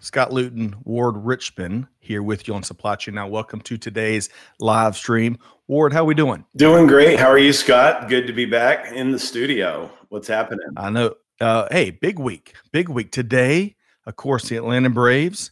Scott Luton, Ward Richmond here with you on Supply Chain Now. Welcome to today's live stream. Ward, how we doing? Doing great. How are you, Scott? Good to be back in the studio. What's happening? I know. Uh, hey, big week, big week today. Of course, the Atlanta Braves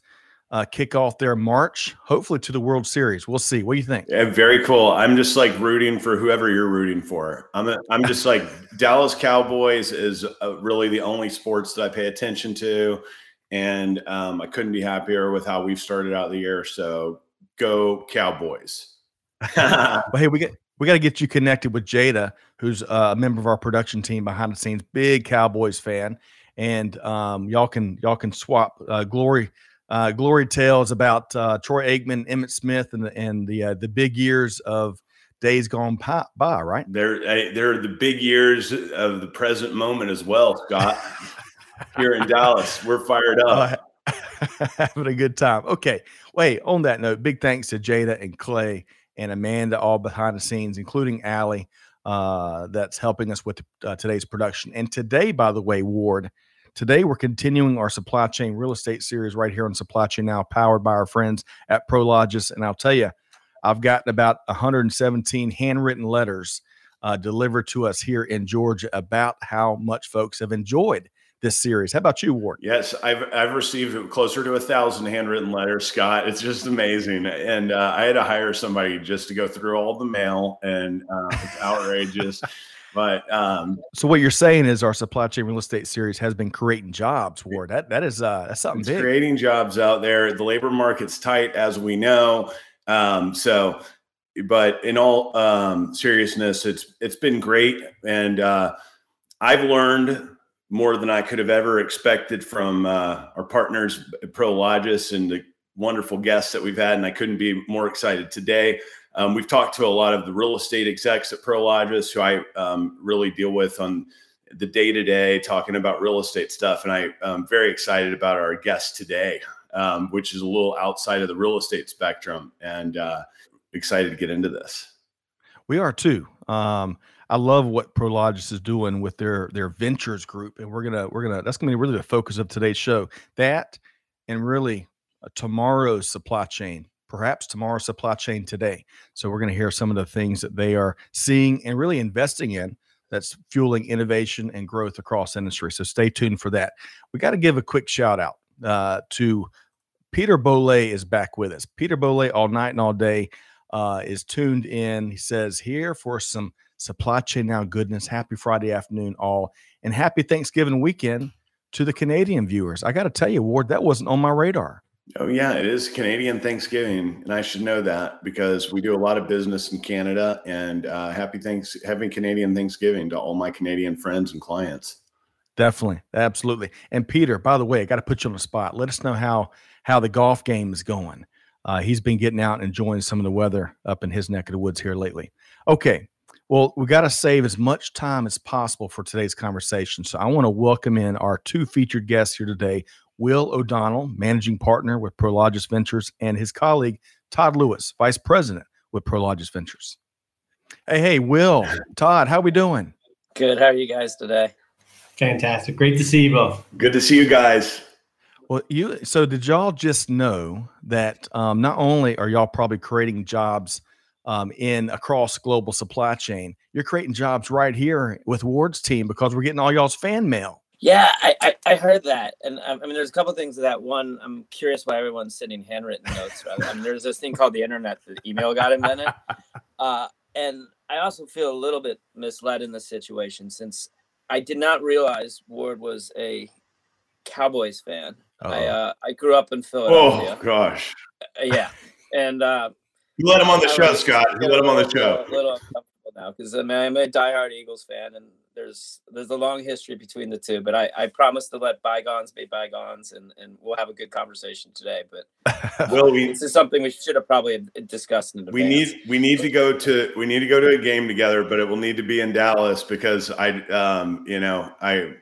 uh, kick off their march, hopefully to the World Series. We'll see. What do you think? Yeah, very cool. I'm just like rooting for whoever you're rooting for. I'm a, I'm just like Dallas Cowboys is uh, really the only sports that I pay attention to, and um, I couldn't be happier with how we've started out the year. So go Cowboys. well, hey, we get we got to get you connected with Jada, who's uh, a member of our production team behind the scenes, big Cowboys fan, and um, y'all can y'all can swap uh, glory uh, glory tales about uh, Troy Aikman, Emmitt Smith, and the and the uh, the big years of days gone by. Right? They're they're the big years of the present moment as well, Scott. Here in Dallas, we're fired up. having a good time. Okay. Wait, on that note, big thanks to Jada and Clay and Amanda, all behind the scenes, including Allie, uh, that's helping us with uh, today's production. And today, by the way, Ward, Today, we're continuing our supply chain real estate series right here on Supply Chain Now, powered by our friends at Prologis. And I'll tell you, I've gotten about 117 handwritten letters uh, delivered to us here in Georgia about how much folks have enjoyed this series. How about you, Ward? Yes, I've I've received closer to a thousand handwritten letters, Scott. It's just amazing, and uh, I had to hire somebody just to go through all the mail, and uh, it's outrageous. But um, so what you're saying is our supply chain real estate series has been creating jobs. Ward that that is uh, that's something big. Creating jobs out there. The labor market's tight, as we know. Um, so, but in all um, seriousness, it's it's been great, and uh, I've learned more than I could have ever expected from uh, our partners Prologis and the wonderful guests that we've had, and I couldn't be more excited today. Um, we've talked to a lot of the real estate execs at Prologis who I um, really deal with on the day to day, talking about real estate stuff. And I, am very excited about our guest today, um, which is a little outside of the real estate spectrum, and uh, excited to get into this. We are too. Um, I love what Prologis is doing with their their ventures group, and we're gonna we're gonna that's gonna be really the focus of today's show. That and really uh, tomorrow's supply chain perhaps tomorrow's supply chain today. So we're to hear some of the things that they are seeing and really investing in that's fueling innovation and growth across industry. So stay tuned for that. We got to give a quick shout out uh, to Peter Bolay is back with us. Peter Bolay all night and all day uh, is tuned in. He says here for some supply chain now goodness. Happy Friday afternoon all and happy Thanksgiving weekend to the Canadian viewers. I got to tell you, Ward, that wasn't on my radar. Oh yeah, it is Canadian Thanksgiving, and I should know that because we do a lot of business in Canada. And uh, happy thanks, having Canadian Thanksgiving to all my Canadian friends and clients. Definitely, absolutely. And Peter, by the way, I got to put you on the spot. Let us know how how the golf game is going. Uh, he's been getting out and enjoying some of the weather up in his neck of the woods here lately. Okay, well, we got to save as much time as possible for today's conversation. So I want to welcome in our two featured guests here today. Will O'Donnell, managing partner with Prologis Ventures, and his colleague Todd Lewis, vice president with Prologis Ventures. Hey, hey, Will, Todd, how we doing? Good. How are you guys today? Fantastic. Great to see you both. Good to see you guys. Well, you so did y'all just know that um, not only are y'all probably creating jobs um, in across global supply chain, you're creating jobs right here with Ward's team because we're getting all y'all's fan mail. Yeah, I, I, I, heard that, and um, I mean, there's a couple things of that. One, I'm curious why everyone's sending handwritten notes. Rather. I mean, there's this thing called the internet. The email got invented, uh, and I also feel a little bit misled in this situation since I did not realize Ward was a Cowboys fan. Oh. I uh, I grew up in Philadelphia. Oh gosh. Uh, yeah, and uh, you let him on the show, Scott. You let him on the show. A little, uncomfortable now because I mean, I'm a diehard Eagles fan, and there's there's a long history between the two, but I, I promise to let bygones be bygones, and, and we'll have a good conversation today. But Will we? this is something we should have probably discussed in advance. We need we need to go to we need to go to a game together, but it will need to be in Dallas because I um you know I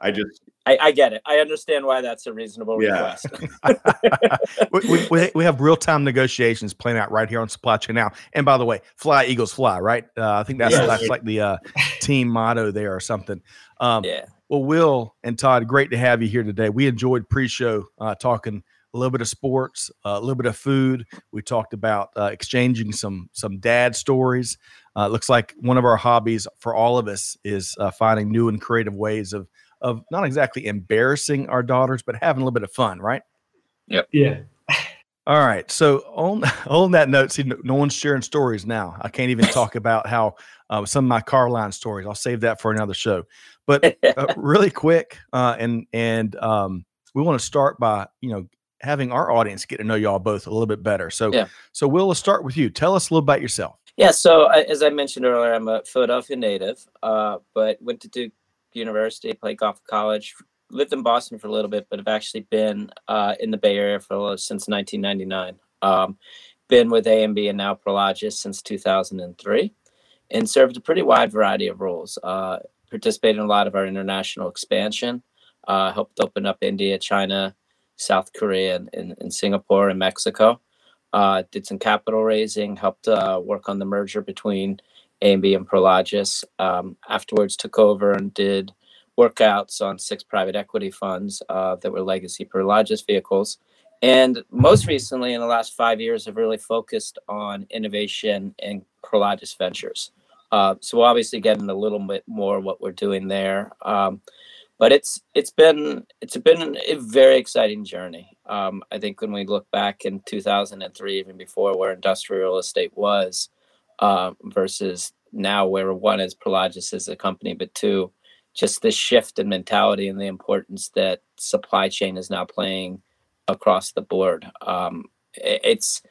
I just I, I get it. I understand why that's a reasonable Yeah. request. we, we- we, have real time negotiations playing out right here on supply chain now. And by the way, fly Eagles fly, right? Uh, I think that's Yes. that's like the uh, team motto there or something. Um, yeah. Well, Will and Todd, great to have you here today. We enjoyed pre-show uh, talking a little bit of sports, uh, a little bit of food. We talked about uh, exchanging some some dad stories. Uh, looks like one of our hobbies for all of us is uh, finding new and creative ways of of not exactly embarrassing our daughters, but having a little bit of fun, right? Yep. Yeah. All right. So on on that note, see, no, no one's sharing stories now. I can't even talk about how uh, some of my car line stories. I'll save that for another show. But uh, really quick, uh, and and um, we want to start by you know having our audience get to know y'all both a little bit better. So Yeah. so Will, let's start with you. Tell us a little about yourself. Yeah, so I, as I mentioned earlier, I'm a Philadelphia native, uh, but went to Duke University, played golf at college, lived in Boston for a little bit, but have actually been uh, in the Bay Area for little- since 1999. Um, been with AMB and now Prologis since 2003, and served a pretty wide variety of roles. Uh, participated in a lot of our international expansion, uh, helped open up India, China, South Korea, and, and, and Singapore and Mexico uh, did some capital raising, helped uh, work on the merger between AMB and Prologis. Um, afterwards, took over and did workouts on six private equity funds uh, that were legacy Prologis vehicles. And most recently, in the last five years, have really focused on innovation and Prologis Ventures. Uh, so we'll obviously get into a little bit more what we're doing there. Um, but it's it's been it's been a very exciting journey. Um, I think when we look back in 2003, even before where industrial real estate was, uh, versus now where one is Prologis as a company, but two, just the shift in mentality and the importance that supply chain is now playing across the board. Um, it's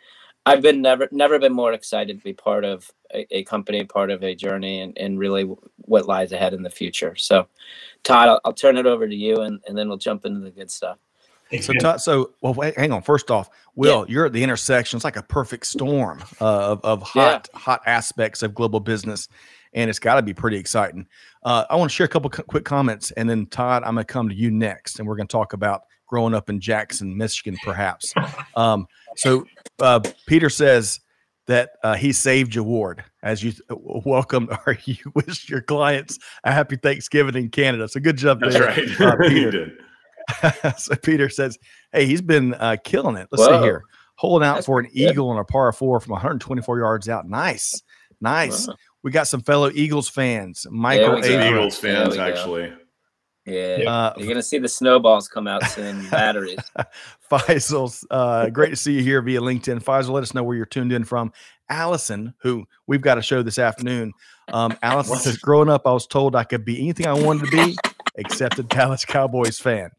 I've been never never been more excited to be part of a, a company, part of a journey, and, and really what lies ahead in the future. So, Todd, I'll, I'll turn it over to you, and, and then we'll jump into the good stuff. Thanks, So, man. Todd, so well, wait, hang on. First off, Will, you're at the intersection. It's like a perfect storm uh, of, of Yeah. hot, hot aspects of global business, and it's got to be pretty exciting. Uh, I want to share a couple co- quick comments, and then Todd, I'm going to come to you next, and we're going to talk about growing up in Jackson, Michigan, perhaps. Um, so, uh, Peter says that uh, he saved your ward as you welcomed or you wished your clients a happy Thanksgiving in Canada. So, good job that's there, right. uh, you Peter. Did. so Peter says, "Hey, he's been uh, killing it. Let's see here, holding out That's for an pretty good. eagle on a par four from 124 yards out. Nice, nice. Wow. We got some fellow Eagles fans. Michael we Some Eagles fans actually. Yeah, uh, you're gonna see the snowballs come out soon. Batteries. Faisal. Uh, great to see you here via LinkedIn. Faisal, let us know where you're tuned in from. Allison, who we've got a show this afternoon. Um, Allison says, "Growing up, I was told I could be anything I wanted to be, except a Dallas Cowboys fan."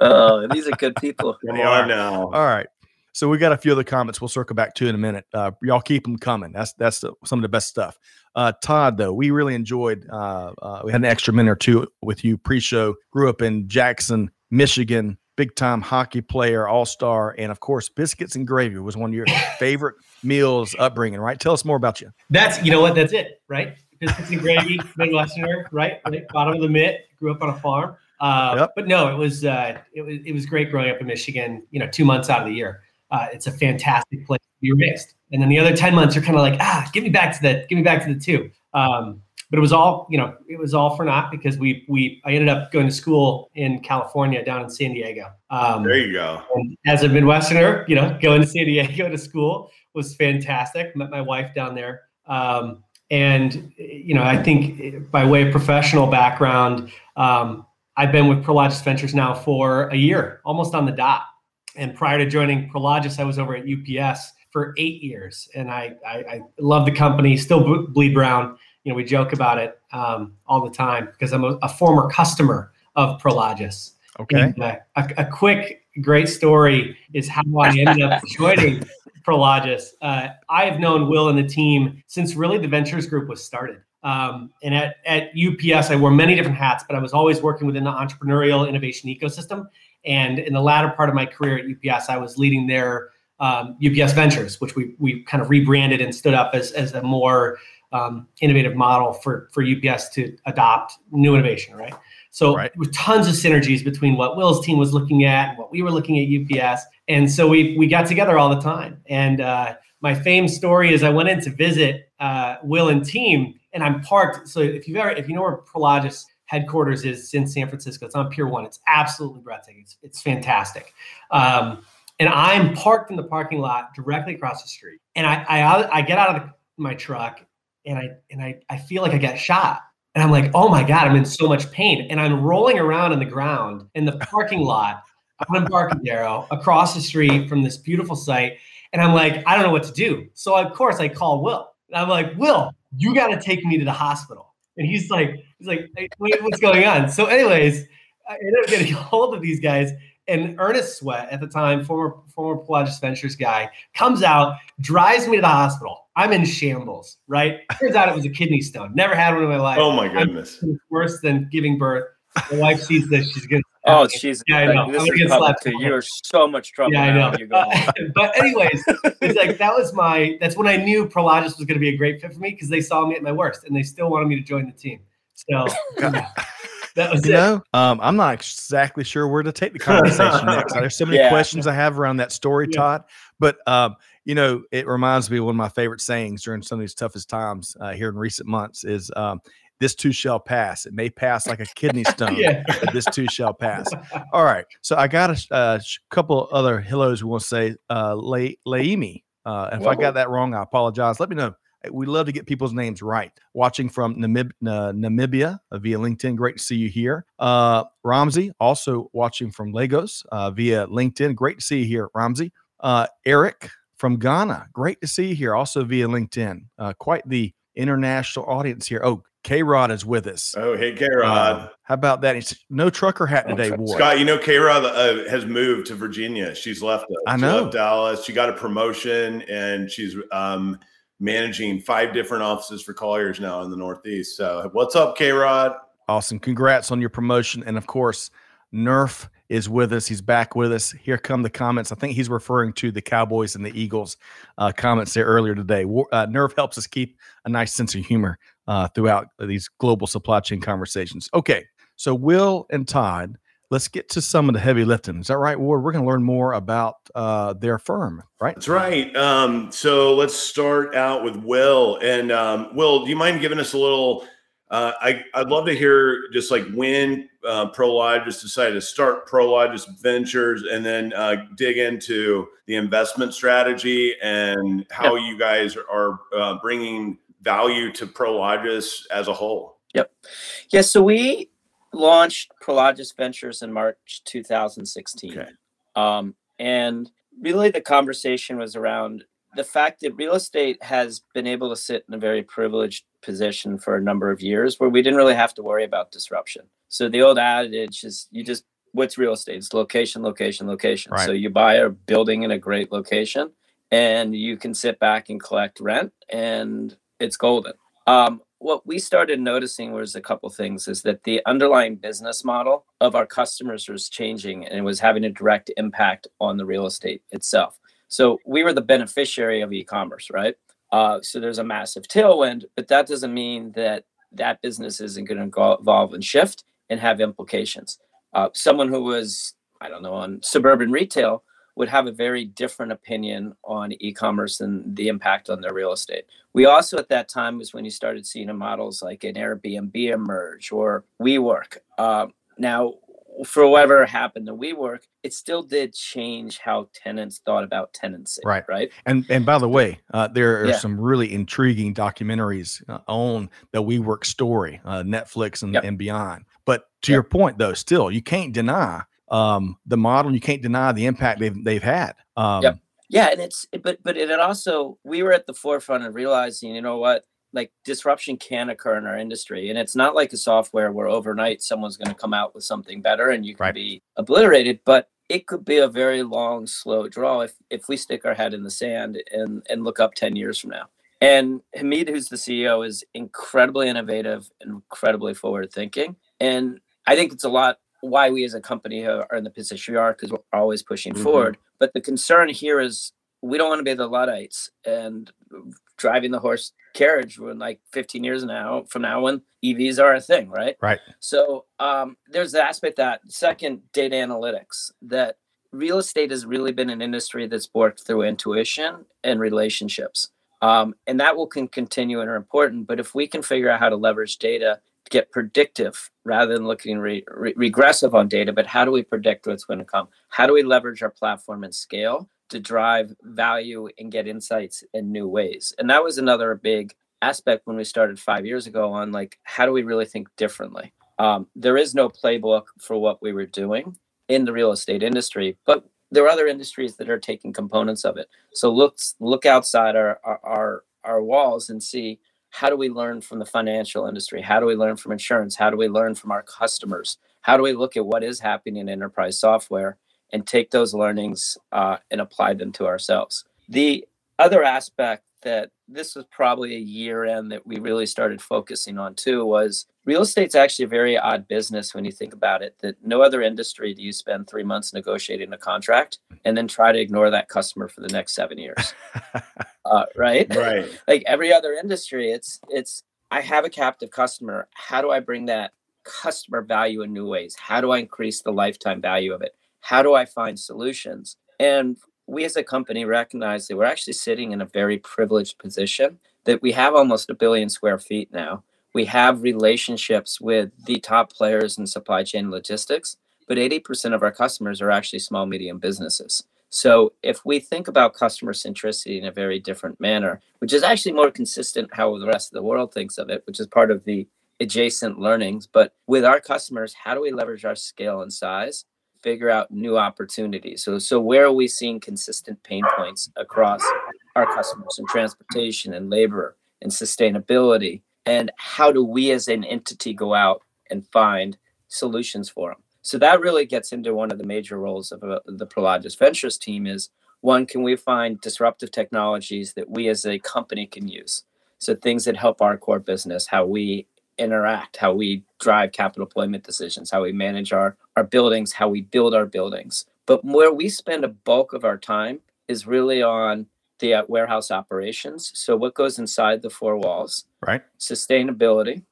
Oh, these are good people. They are. now. All right. So we got a few other comments. We'll circle back to in a minute. Uh, y'all keep them coming. That's that's the, some of the best stuff. Uh, Todd, though, we really enjoyed. Uh, uh, we had an extra minute or two with you pre-show. Grew up in Jackson, Michigan. Big time hockey player, all star, and of course, biscuits and gravy was one of your favorite meals upbringing. Right? Tell us more about you. That's you know what? That's it, right? Biscuits and gravy, Midwesterner, right? right? Bottom of the mitt. Grew up on a farm. Uh, Yep. But no, it was uh, it was it was great growing up in Michigan. You know, two months out of the year, uh, it's a fantastic place to be raised. And then the other ten months, you're kind of like, ah, give me back to the give me back to the two. Um, but it was all you know, it was all for naught because we we I ended up going to school in California down in San Diego. Um, There you go. and as a Midwesterner, you know, going to San Diego to school was fantastic. Met my wife down there. Um, and, you know, I think by way of professional background, um, I've been with Prologis Ventures now for a year, almost on the dot. And prior to joining Prologis, I was over at UPS for eight years. And I, I, I love the company, still bleed brown. You know, we joke about it um, all the time because I'm a, a former customer of Prologis. Okay. And, uh, a, a quick, great story is how I ended up joining Prologis. Uh, I have known Will and the team since really the Ventures Group was started. Um, and at, at UPS, I wore many different hats, but I was always working within the entrepreneurial innovation ecosystem. And in the latter part of my career at UPS, I was leading their um, UPS Ventures, which we we kind of rebranded and stood up as, as a more um, innovative model for for UPS to adopt new innovation, right? So right. with tons of synergies between what Will's team was looking at and what we were looking at UPS, and so we we got together all the time. And uh, my famed story is I went in to visit uh, Will and team, and I'm parked. So if you've ever if you know where Prologis headquarters is in San Francisco, it's on Pier One. It's absolutely breathtaking. It's it's fantastic. Um, and I'm parked in the parking lot directly across the street. And I I, I get out of the, my truck and I and I, I feel like I got shot. And I'm like, oh my God, I'm in so much pain. And I'm rolling around in the ground in the parking lot on Embarcadero across the street from this beautiful site. And I'm like, I don't know what to do. So of course I call Will. And I'm like, Will, you got to take me to the hospital. And he's like, he's like, hey, what's going on? So, anyways, I ended up getting a hold of these guys and Ernest Sweat at the time, former former Prologis Ventures guy, comes out, drives me to the hospital. I'm in shambles, right? Turns out it was a kidney stone. Never had one in my life. Oh my goodness! worse than giving birth. My wife sees this, she's gonna. Oh, she's yeah, I know. This I'm is public too. You're so much trouble. Yeah, I know. but anyways, it's like that was my. That's when I knew Prologis was going to be a great fit for me because they saw me at my worst and they still wanted me to join the team. So. Yeah that was you it. know um, i'm not exactly sure where to take the conversation next there's so many yeah. questions i have around that story yeah. todd but um, you know it reminds me of one of my favorite sayings during some of these toughest times uh, here in recent months is um, this too shall pass. It may pass like a kidney stone, yeah. but this too shall pass. All right. So I got a, a couple other hellos we want to say. Uh, Le- Laimi. Uh, if Whoa. I got that wrong, I apologize. Let me know. We love to get people's names right. Watching from Namib- uh, Namibia uh, via LinkedIn. Great to see you here. Uh, Ramsey, also watching from Lagos uh, via LinkedIn. Great to see you here, Ramsey. Uh, Eric from Ghana. Great to see you here, also via LinkedIn. Uh, quite the international audience here. Oh, K Rod is with us. Oh, hey, K Rod. Uh, how about that? He's no trucker hat today, oh, Scott, you know, K Rod uh, has moved to Virginia. She's left. Us. I know. Dallas. She got a promotion and she's um, managing five different offices for Colliers now in the Northeast. So, what's up, K Rod? Awesome. Congrats on your promotion. And of course, Nerf is with us. He's back with us. Here come the comments. I think he's referring to the Cowboys and the Eagles uh, comments there earlier today. Uh, Nerf helps us keep a nice sense of humor uh, throughout these global supply chain conversations. Okay. So, Will and Todd let's get to some of the heavy lifting. Is that right, Ward? We're going to learn more about uh, their firm, right? That's right. Um, so let's start out with Will. And um, Will, do you mind giving us a little? Uh, I, I'd love to hear just like when uh, Prologis decided to start Prologis Ventures and then uh, dig into the investment strategy and how yep. you guys are uh, bringing value to Prologis as a whole. Yep. Yeah. So we launched Prologis Ventures in March 2016. Okay. Um, and really the conversation was around the fact that real estate has been able to sit in a very privileged position for a number of years where we didn't really have to worry about disruption. So the old adage is you just what's real estate? It's location, location, location. Right. So you buy a building in a great location and you can sit back and collect rent and it's golden. Um, what we started noticing was a couple things is that the underlying business model of our customers was changing and it was having a direct impact on the real estate itself. So we were the beneficiary of e-commerce, right? Uh, so there's a massive tailwind, but that doesn't mean that that business isn't going to evolve and shift and have implications. Uh, someone who was, I don't know, on suburban retail would have a very different opinion on e-commerce and the impact on their real estate. We also at that time was when you started seeing models like an Airbnb emerge or WeWork. Uh, now, for whatever happened to WeWork, it still did change how tenants thought about tenancy. Right. Right. And and by the way, uh, there are yeah. some really intriguing documentaries uh, on the WeWork story, uh, Netflix and, yep. and beyond. But to yep. your point, though, still you can't deny um, the model. You can't deny the impact they've they've had. Um, yep. Yeah, and it's but but it also we were at the forefront of realizing, you know what, like disruption can occur in our industry, and it's not like a software where overnight someone's going to come out with something better and you can right. be obliterated, but it could be a very long, slow draw if if we stick our head in the sand and and look up ten years from now. And Hamid, who's the CEO, is incredibly innovative and incredibly forward thinking. And I think it's a lot why we as a company are in the position we are because we're always pushing mm-hmm. forward. But the concern here is we don't want to be the Luddites and driving the horse carriage when like 15 years now from now when EVs are a thing, right? Right. So um, there's the aspect that second data analytics that real estate has really been an industry that's worked through intuition and relationships. Um, and that will can continue and are important. But if we can figure out how to leverage data get predictive rather than looking re- re- regressive on data, but how do we predict what's going to come? How do we leverage our platform and scale to drive value and get insights in new ways? And that was another big aspect when we started five years ago on like, how do we really think differently? Um, there is no playbook for what we were doing in the real estate industry, but there are other industries that are taking components of it. So look look outside our our our, our walls and see how do we learn from the financial industry? How do we learn from insurance? How do we learn from our customers? How do we look at what is happening in enterprise software and take those learnings uh, and apply them to ourselves? The other aspect that this was probably a year end that we really started focusing on too was real estate's actually a very odd business when you think about it that no other industry do you spend three months negotiating a contract and then try to ignore that customer for the next seven years. Uh, right? Right. Like every other industry it's it's i have a captive customer. How do i bring that customer value in new ways? How do i increase the lifetime value of it? How do i find solutions? And we as a company recognize that we're actually sitting in a very privileged position that we have almost a billion square feet now. We have relationships with the top players in supply chain logistics, but 80% of our customers are actually small, medium businesses. So if we think about customer centricity in a very different manner, which is actually more consistent how the rest of the world thinks of it, which is part of the adjacent learnings, but with our customers, how do we leverage our scale and size figure out new opportunities. So, so where are we seeing consistent pain points across our customers in transportation and labor and sustainability? And how do we as an entity go out and find solutions for them? So that really gets into one of the major roles of uh, the Prologis Ventures team is one, can we find disruptive technologies that we as a company can use? So things that help our core business, how we interact, how we drive capital deployment decisions, how we manage our, our buildings, how we build our buildings. But where we spend a bulk of our time is really on the uh, warehouse operations. So what goes inside the four walls, right? Sustainability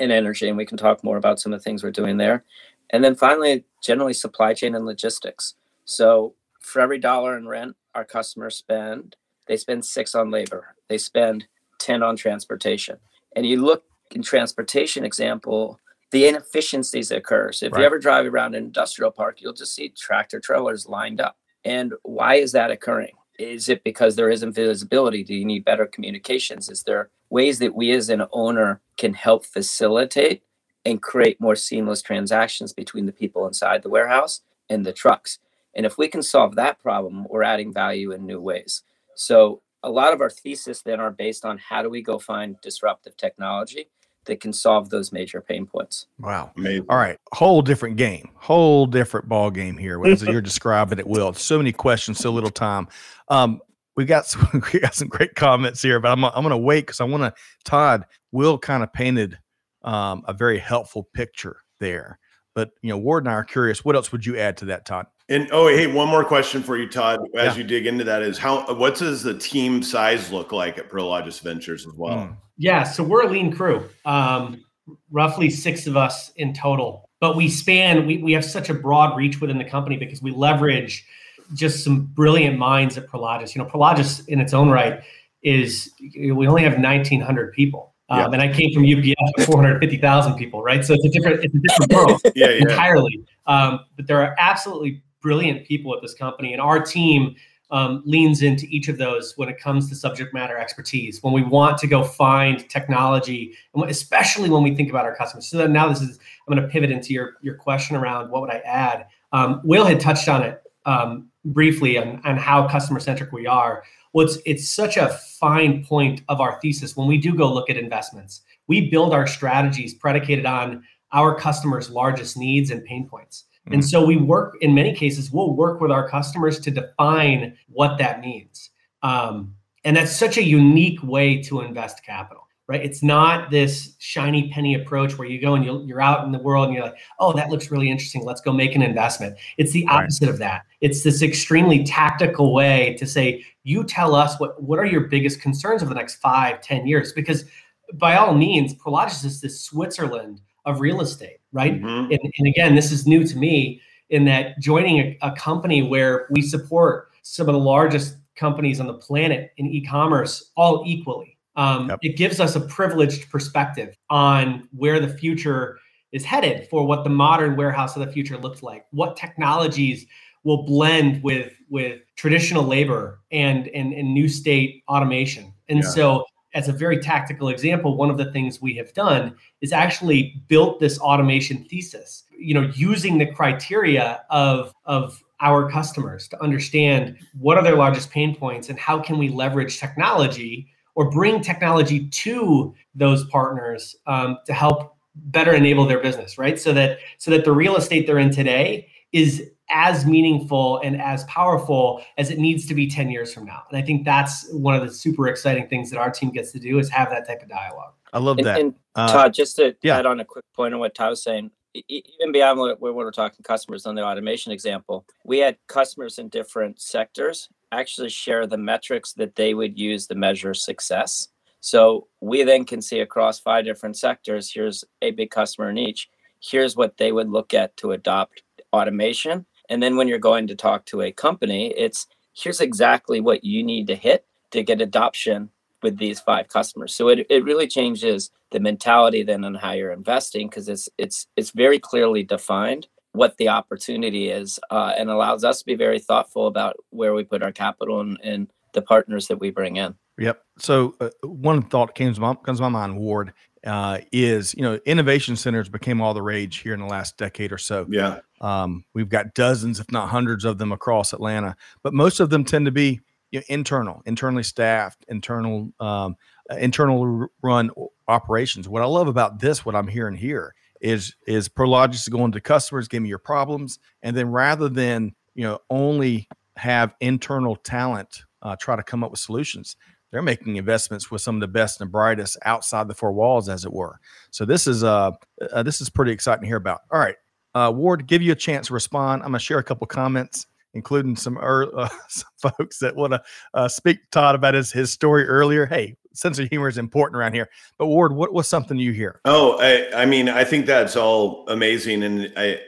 and energy, and we can talk more about some of the things we're doing there. And then finally, generally supply chain and logistics. So for every dollar in rent our customers spend, they spend six on labor. They spend 10 on transportation. And you look in transportation example, the inefficiencies that occur. So if right. you ever drive around an industrial park, you'll just see tractor trailers lined up. And why is that occurring? Is it because there isn't visibility? Do you need better communications? Is there ways that we as an owner can help facilitate and create more seamless transactions between the people inside the warehouse and the trucks? And if we can solve that problem, we're adding value in new ways. So a lot of our thesis then are based on how do we go find disruptive technology that can solve those major pain points. Wow. Amazing. All right. Whole different game, whole different ball game here. As you're describing it, Will. So many questions, so little time. Um, we got some, we got some great comments here, but I'm, I'm going to wait because I want to, Todd, Will kind of painted um, a very helpful picture there. But, you know, Ward and I are curious, what else would you add to that, Todd? And oh, hey, one more question for you, Todd. As yeah. you dig into that, is how what does the team size look like at Prologis Ventures as well? Mm. Yeah, so we're a lean crew, um, roughly six of us in total. But we span, we, we have such a broad reach within the company because we leverage just some brilliant minds at Prologis. You know, Prologis in its own right is we only have 1,900 people. Um, yeah. And I came from UPS with 450,000 people, right? So it's a different, it's a different world yeah, yeah. entirely. Um, but there are absolutely brilliant people at this company, and our team um, leans into each of those when it comes to subject matter expertise. When we want to go find technology, and especially when we think about our customers. So now this is I'm going to pivot into your your question around what would I add. Um, Will had touched on it um, briefly on, on how customer centric we are. Well, it's, it's such a fine point of our thesis when we do go look at investments. We build our strategies predicated on our customers' largest needs and pain points. And so we work in many cases, we'll work with our customers to define what that means. Um, And that's such a unique way to invest capital right? It's not this shiny penny approach where you go and you are out in the world and you're like, oh, that looks really interesting. Let's go make an investment. It's the opposite right. of that. It's this extremely tactical way to say, you tell us what what are your biggest concerns over the next five, ten years? Because by all means, Prologis is this Switzerland of real estate, right? Mm-hmm. And, and, again, this is new to me in that joining a, a company where we support some of the largest companies on the planet in e-commerce all equally um, yep. It gives us a privileged perspective on where the future is headed for what the modern warehouse of the future looks like. What technologies will blend with with traditional labor and and, and new state automation. And yeah. so as a very tactical example, one of the things we have done is actually built this automation thesis, you know, using the criteria of, of our customers to understand what are their largest pain points and how can we leverage technology or bring technology to those partners um, to help better enable their business right? So that so that the real estate they're in today is as meaningful and as powerful as it needs to be 10 years from now and i think that's one of the super exciting things that our team gets to do is have that type of dialogue i love that and, and uh, todd just to yeah. add on a quick point on what todd was saying even beyond what we're talking customers on the automation example we had customers in different sectors actually share the metrics that they would use to measure success. So we then can see across five different sectors here's a big customer in each. Here's what they would look at to adopt automation. And then when you're going to talk to a company, it's here's exactly what you need to hit to get adoption with these five customers. So it, it really changes the mentality then on how you're investing because it's it's it's very clearly defined what the opportunity is uh, and allows us to be very thoughtful about where we put our capital and, and the partners that we bring in. Yep. So uh, one thought came to my, comes to my mind, Ward, uh, is you know innovation centers became all the rage here in the last decade or so. Yeah. Um, we've got dozens, if not hundreds, of them across Atlanta, but most of them tend to be you know, internal, internally staffed, internal, um, uh, internal run operations. What I love about this, what I'm hearing here, is is Prologis going to customers, give me your problems, and then rather than you know only have internal talent uh, try to come up with solutions, they're making investments with some of the best and brightest outside the four walls, as it were. So this is uh, uh this is pretty exciting to hear about. All right, uh, Ward, give you a chance to respond. I'm gonna share a couple comments including some, er, uh, some folks that want to uh, speak to Todd about his, his story earlier. Hey, sense of humor is important around here. But Ward, what was something you hear? Oh, I, I mean, I think that's all amazing, and I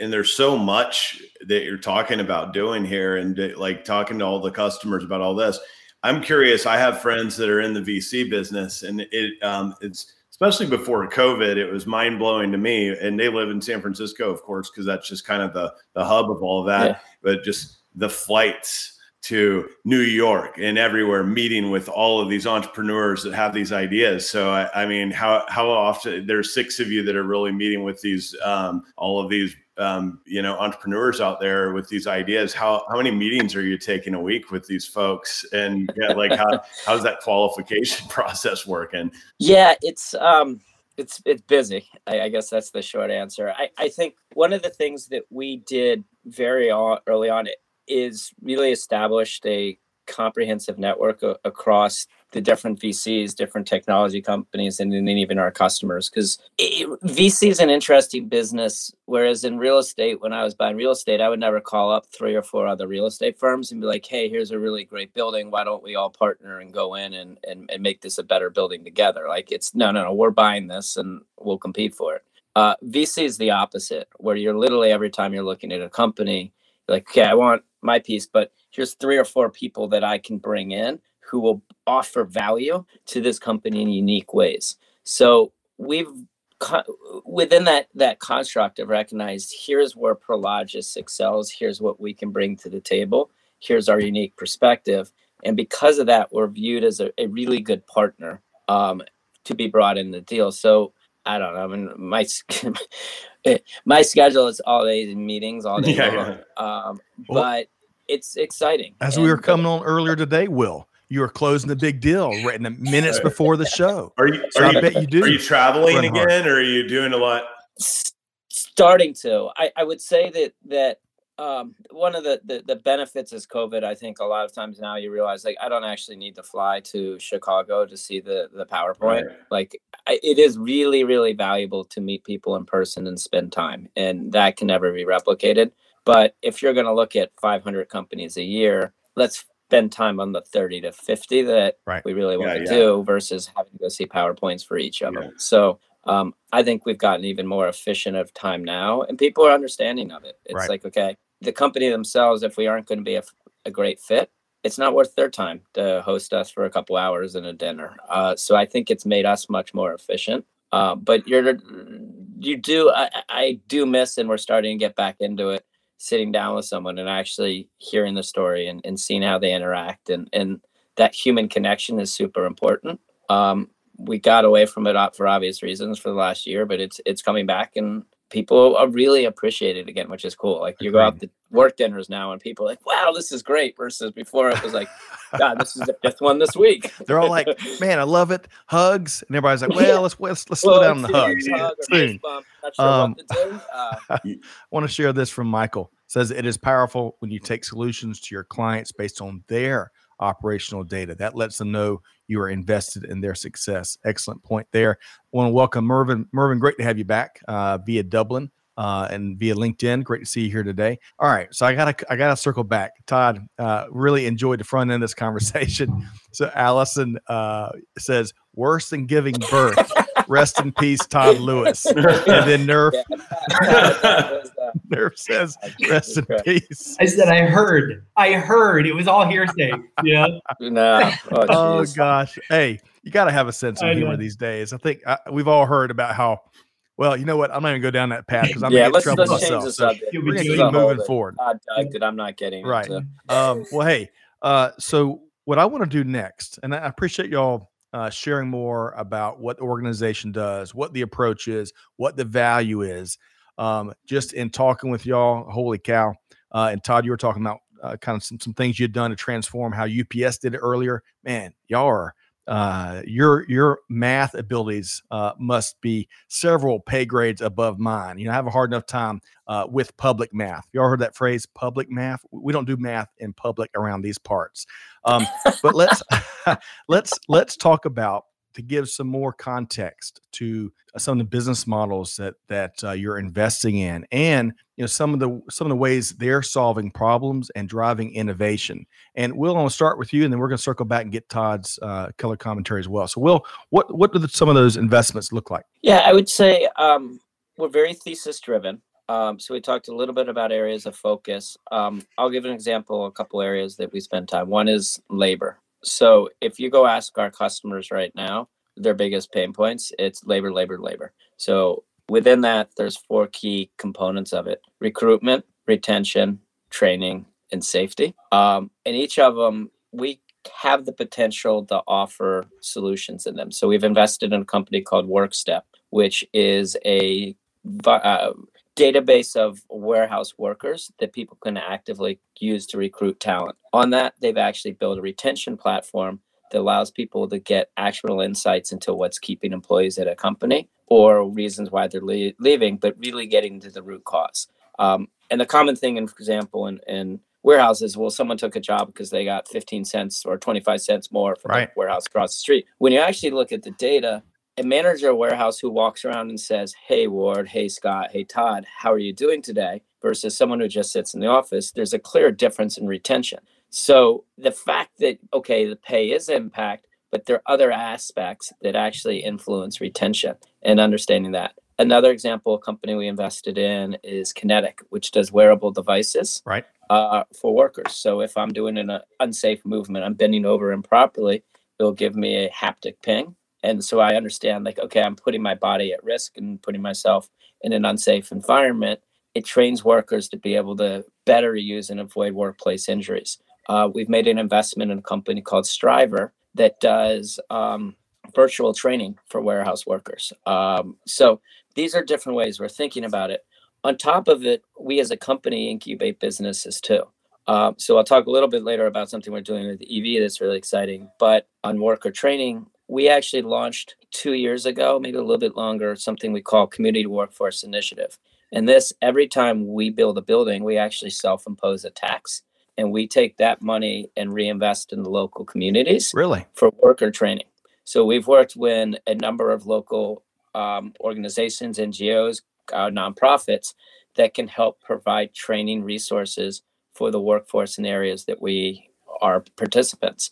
and there's so much that you're talking about doing here, and like talking to all the customers about all this. I'm curious. I have friends that are in the VC business, and it um, it's especially before COVID, it was mind blowing to me. And they live in San Francisco, of course, because that's just kind of the the hub of all of that. Yeah. But just the flights to New York and everywhere, meeting with all of these entrepreneurs that have these ideas. So I, I mean, how how often there's six of you that are really meeting with these um, all of these um, you know entrepreneurs out there with these ideas. How how many meetings are you taking a week with these folks? And yeah, like how how's that qualification process working? Yeah it's um it's it's busy. I, I, guess that's the short answer. I, I think one of the things that we did very early on is really established a comprehensive network across the different VCs, different technology companies, and then even our customers. Because VC is an interesting business. Whereas in real estate, when I was buying real estate, I would never call up three or four other real estate firms and be like, hey, here's a really great building. Why don't we all partner and go in and, and, and make this a better building together? Like, it's no, no, no, we're buying this and we'll compete for it. Uh, VC is the opposite, where you're literally every time you're looking at a company, like, okay, I want my piece, but here's three or four people that I can bring in who will offer value to this company in unique ways. So we've within that that construct of recognized here's where Prologis excels, here's what we can bring to the table, here's our unique perspective, and because of that, we're viewed as a, a really good partner um, to be brought in the deal. So I don't know. I mean, my my schedule is all day meetings all day yeah, long. Yeah. Um, well, but it's exciting. As and, we were coming on earlier today, Will, you were closing the big deal right in the minutes before the show. Are you? So are I you, bet you do. Are you traveling again, or are you doing a lot? Starting to. I, I would say that that um, one of the, the, the benefits is COVID. I think a lot of times now you realize like I don't actually need to fly to Chicago to see the the PowerPoint. Right. Like I, it is really really valuable to meet people in person and spend time, and that can never be replicated. But if you're going to look at 500 companies a year, let's spend time on the 30 to 50 that right. we really want yeah, to yeah. do versus having to go see PowerPoints for each of yeah. them. So um, I think we've gotten even more efficient of time now, and people are understanding of it. It's right. like, okay, the company themselves, if we aren't going to be a, a, great fit, it's not worth their time to host us for a couple hours and a dinner. Uh, so I think it's made us much more efficient. Uh, but you're, you do, I, I do miss, and we're starting to get back into it sitting down with someone and actually hearing the story and, and seeing how they interact and, and that human connection is super important. Um, we got away from it for obvious reasons for the last year, but it's it's coming back and people are really appreciate it again, which is cool. Like you go out to work dinners now and people are like, wow, this is great. Versus before it was like, God, this is the fifth one this week. They're all like, man, I love it. Hugs. And everybody's like, well, let's let's, let's slow down on the hugs. Hug Soon. Sure um, uh, I want to share this from Michael. It says it is powerful when you take solutions to your clients based on their operational data. That lets them know you are invested in their success. Excellent point there. I want to welcome Mervin. Mervin, great to have you back uh, via Dublin. Uh, and via LinkedIn. Great to see you here today. All right, so I gotta I gotta circle back. Todd uh, really enjoyed the front end of this conversation. So Allison uh, says worse than giving birth. Rest in peace, Todd Lewis. and then Nerf Nerf says rest in peace. I said I heard. I heard. It was all hearsay. Yeah. No. Oh, oh gosh. Hey, you got to have a sense of humor these days. I think I, uh, we've all heard about how well, you know what? I'm not even going to go down that path because I'm yeah, gonna get trouble myself. So we're gonna keep moving forward. I I'm not getting right. Um, well, hey, uh, so what I want to do next, and I appreciate y'all uh, sharing more about what the organization does, what the approach is, what the value is. Um, just in talking with y'all, holy cow! Uh, and Todd, you were talking about uh, kind of some, some things you'd done to transform how UPS did it earlier. Man, y'all are uh, your your math abilities uh, must be several pay grades above mine. You know, I have a hard enough time uh, with public math. You all heard that phrase, public math? We don't do math in public around these parts. Um, but let's let's let's talk about to give some more context to uh, some of the business models that that uh, you're investing in and you know some of the some of the ways they're solving problems and driving innovation. And we'll want to start with you and then we're going to circle back and get todd's uh, color commentary as well. So will what what do the, some of those investments look like? Yeah i would say um, we're very thesis driven. Um, so we talked a little bit about areas of focus. Um, i'll give an example a couple areas that we spend time. One is labor so if you go ask our customers right now, their biggest pain points, it's labor, labor, labor. So within that, there's four key components of it: recruitment, retention, training, and safety. Um, and each of them, we have the potential to offer solutions in them. So we've invested in a company called WorkStep, which is a uh, database of warehouse workers that people can actively use to recruit talent. On that, they've actually built a retention platform that allows people to get actual insights into what's keeping employees at a company or reasons why they're le- leaving, but really getting to the root cause. Um, and the common thing, in, for example, in, in warehouses, well, someone took a job because they got 15 cents or 25 cents more from right. the warehouse across the street. When you actually look at the data, a manager of warehouse who walks around and says, Hey, Ward, hey, Scott, hey, Todd, how are you doing today? versus someone who just sits in the office, there's a clear difference in retention. So the fact that, okay, the pay is impact, but there are other aspects that actually influence retention and understanding that. Another example, a company we invested in is Kinetic, which does wearable devices right. uh, for workers. So if I'm doing an unsafe movement, I'm bending over improperly, it'll give me a haptic ping and so i understand like okay i'm putting my body at risk and putting myself in an unsafe environment. It trains workers to be able to better use and avoid workplace injuries. Uh, we've made an investment in a company called Strivr that does um, virtual training for warehouse workers. Um, so these are different ways we're thinking about it. On top of it we as a company incubate businesses too. Uh, so I'll talk a little bit later about something we're doing with EV that's really exciting. But on worker training, we actually launched two years ago, maybe a little bit longer, something we call Community Workforce Initiative. And this, every time we build a building, we actually self impose a tax and we take that money and reinvest in the local communities Really? for worker training. So we've worked with a number of local um, organizations, NGOs, uh, nonprofits that can help provide training resources for the workforce in areas that we are participants.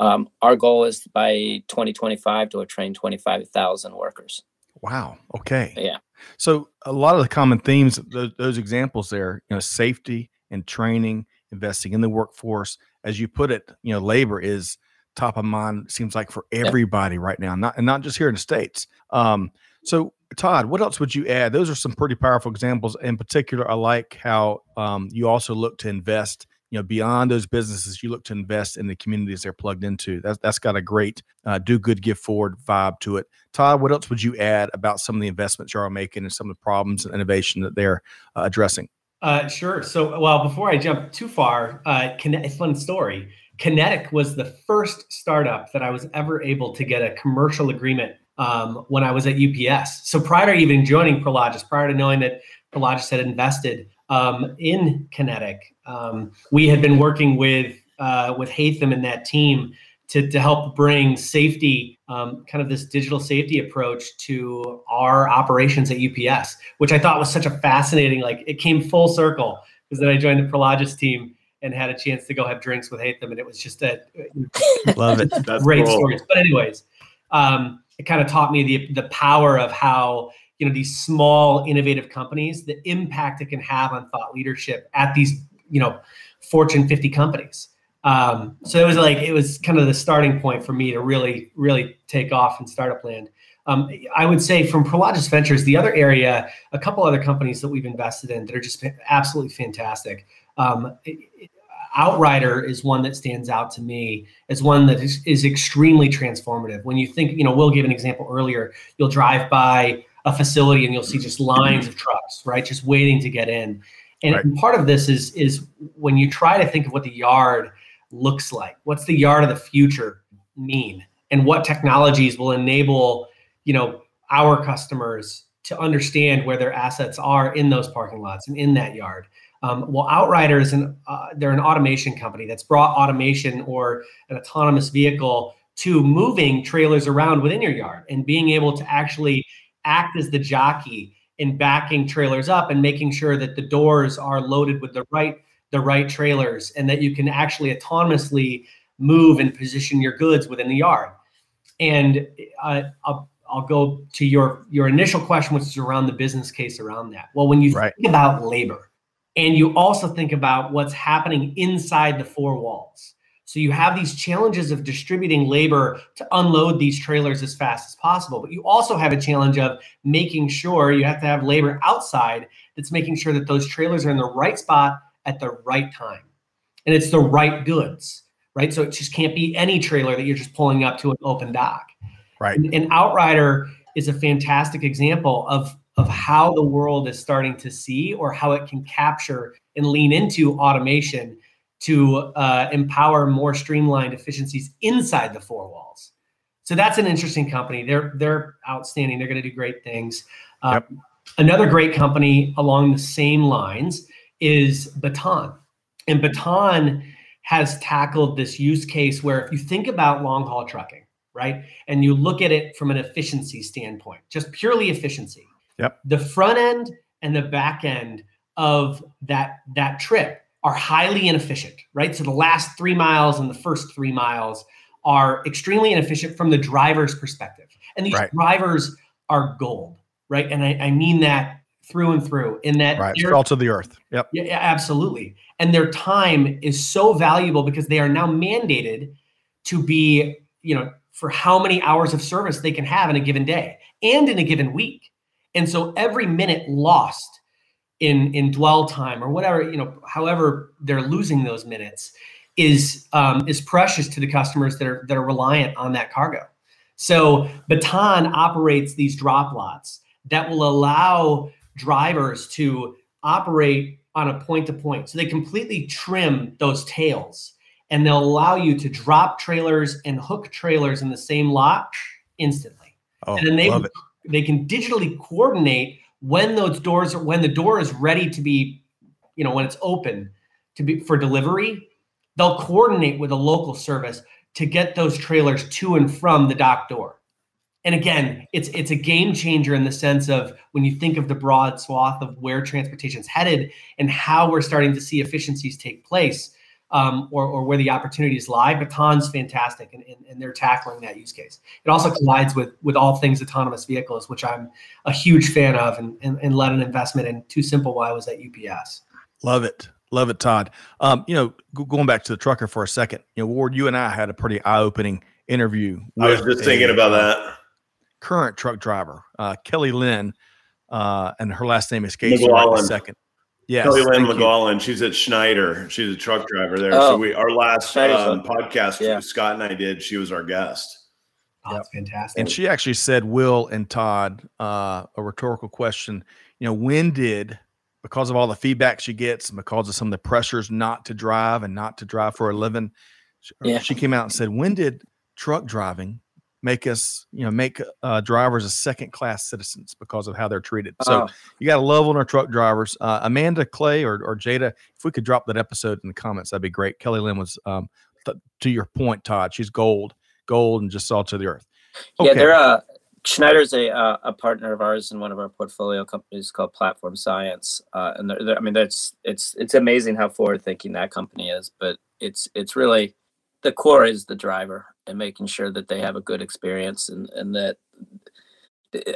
Um, our goal is by 2025 to train 25,000 workers. Wow. Okay. Yeah. So a lot of the common themes, those, those examples there, you know, safety and training, investing in the workforce, as you put it, you know, labor is top of mind. Seems like for everybody right now, not and not just here in the states. Um, so Todd, what else would you add? Those are some pretty powerful examples. In particular, I like how um, you also look to invest you know beyond those businesses you look to invest in the communities they're plugged into. That's, that's got a great uh, do good give forward vibe to it. Todd what else would you add about some of the investments you are making and some of the problems and innovation that they're uh, addressing? Uh, sure. So well before i jump too far uh, fun story. Kinetic was the first startup that i was ever able to get a commercial agreement um, when i was at ups so prior to even joining prologis prior to knowing that prologis had invested um, in Kinetic. Um, we had been working with uh, with Haytham and that team to, to help bring safety, um, kind of this digital safety approach to our operations at UPS, which I thought was such a fascinating, like it came full circle because then I joined the Prologis team and had a chance to go have drinks with Haytham. And it was just a love it. That's great cool. stories. But anyways, um, it kind of taught me the, the power of how you know these small innovative companies the impact it can have on thought leadership at these you know fortune 50 companies. Um, so it was like it was kind of the starting point for me to really really take off in startup land um, i would say from prologis ventures the other area a couple other companies that we've invested in that are just absolutely fantastic. Um, outrider is one that stands out to me as one that is, is extremely transformative. When you think you know we'll give an example earlier. You'll drive by a facility and you'll see just lines of trucks, right? Just waiting to get in. And right. part of this is is when you try to think of what the yard looks like. What's the yard of the future mean? And what technologies will enable, you know, our customers to understand where their assets are in those parking lots and in that yard. Um, well, Outrider is an uh, they're an automation company that's brought automation or an autonomous vehicle to moving trailers around within your yard and being able to actually act as the jockey in backing trailers up and making sure that the doors are loaded with the right the right trailers and that you can actually autonomously move and position your goods within the yard. And uh, I'll, I'll go to your your initial question, which is around the business case around that. Well, when you right. think about labor, and you also think about what's happening inside the four walls, so you have these challenges of distributing labor to unload these trailers as fast as possible. But you also have a challenge of making sure you have to have labor outside that's making sure that those trailers are in the right spot at the right time. And it's the right goods, right? So it just can't be any trailer that you're just pulling up to an open dock. Right. And, and Outrider is a fantastic example of of how the world is starting to see or how it can capture and lean into automation to uh, empower more streamlined efficiencies inside the four walls. So that's an interesting company. They're they're outstanding. They're going to do great things. Uh, yep. Another great company along the same lines is Baton, and Baton has tackled this use case where if you think about long haul trucking, right, and you look at it from an efficiency standpoint, just purely efficiency. Yep. The front end and the back end of that that trip are highly inefficient, right? So the last three miles and the first three miles are extremely inefficient from the driver's perspective. And these right. drivers are gold, right? And I, I, mean that through and through in that right. salt of the earth. Yep. Yeah, absolutely. And their time is so valuable because they are now mandated to be, you know, for how many hours of service they can have in a given day and in a given week. And so every minute lost in in dwell time or whatever you know however they're losing those minutes is um, is precious to the customers that are that are reliant on that cargo. So baton operates these drop lots that will allow drivers to operate on a point to point. So they completely trim those tails and they'll allow you to drop trailers and hook trailers in the same lot instantly. Oh, and then they love it. they can digitally coordinate when those doors are when the door is ready to be, you know, when it's open to be for delivery, they'll coordinate with a local service to get those trailers to and from the dock door. And again, it's it's a game changer in the sense of when you think of the broad swath of where transportation's headed and how we're starting to see efficiencies take place, um, or, or where the opportunities lie. Baton's fantastic, and, and, and they're tackling that use case. It also collides with with all things autonomous vehicles, which I'm a huge fan of, and, and, and led an investment in. TuSimple while I was at UPS. Love it. Love it, Todd. Um, you know, going back to the trucker for a second, you know, Ward, you and I had a pretty eye-opening interview. I was just thinking about that. Current truck driver, uh, Kelly Lynn, uh, and her last name escapes me right second. Yes, Kelly Lynn McGowan. She's at Schneider. She's a truck driver there. Oh, so we our last um, podcast yeah. Scott and I did. She was our guest. Oh, that's fantastic. And she actually said, "Will and Todd, uh, a rhetorical question. You know, when did because of all the feedback she gets and because of some of the pressures not to drive and not to drive for a living, yeah. she came out and said, "When did truck driving make us, you know, make uh, drivers a second class citizens because of how they're treated?" So oh. you got to love on our truck drivers. Uh, Amanda Clay or, or Jada, if we could drop that episode in the comments, that'd be great. Kelly Lynn was, um, th- to your point, Todd, she's gold, gold, and just salt to the earth. Okay. Yeah, they're uh, Schneider's a uh, a partner of ours in one of our portfolio companies called Platform Science, uh, and they're, they're, I mean that's it's it's amazing how forward thinking that company is. But it's it's really the core is the driver and making sure that they have a good experience and and that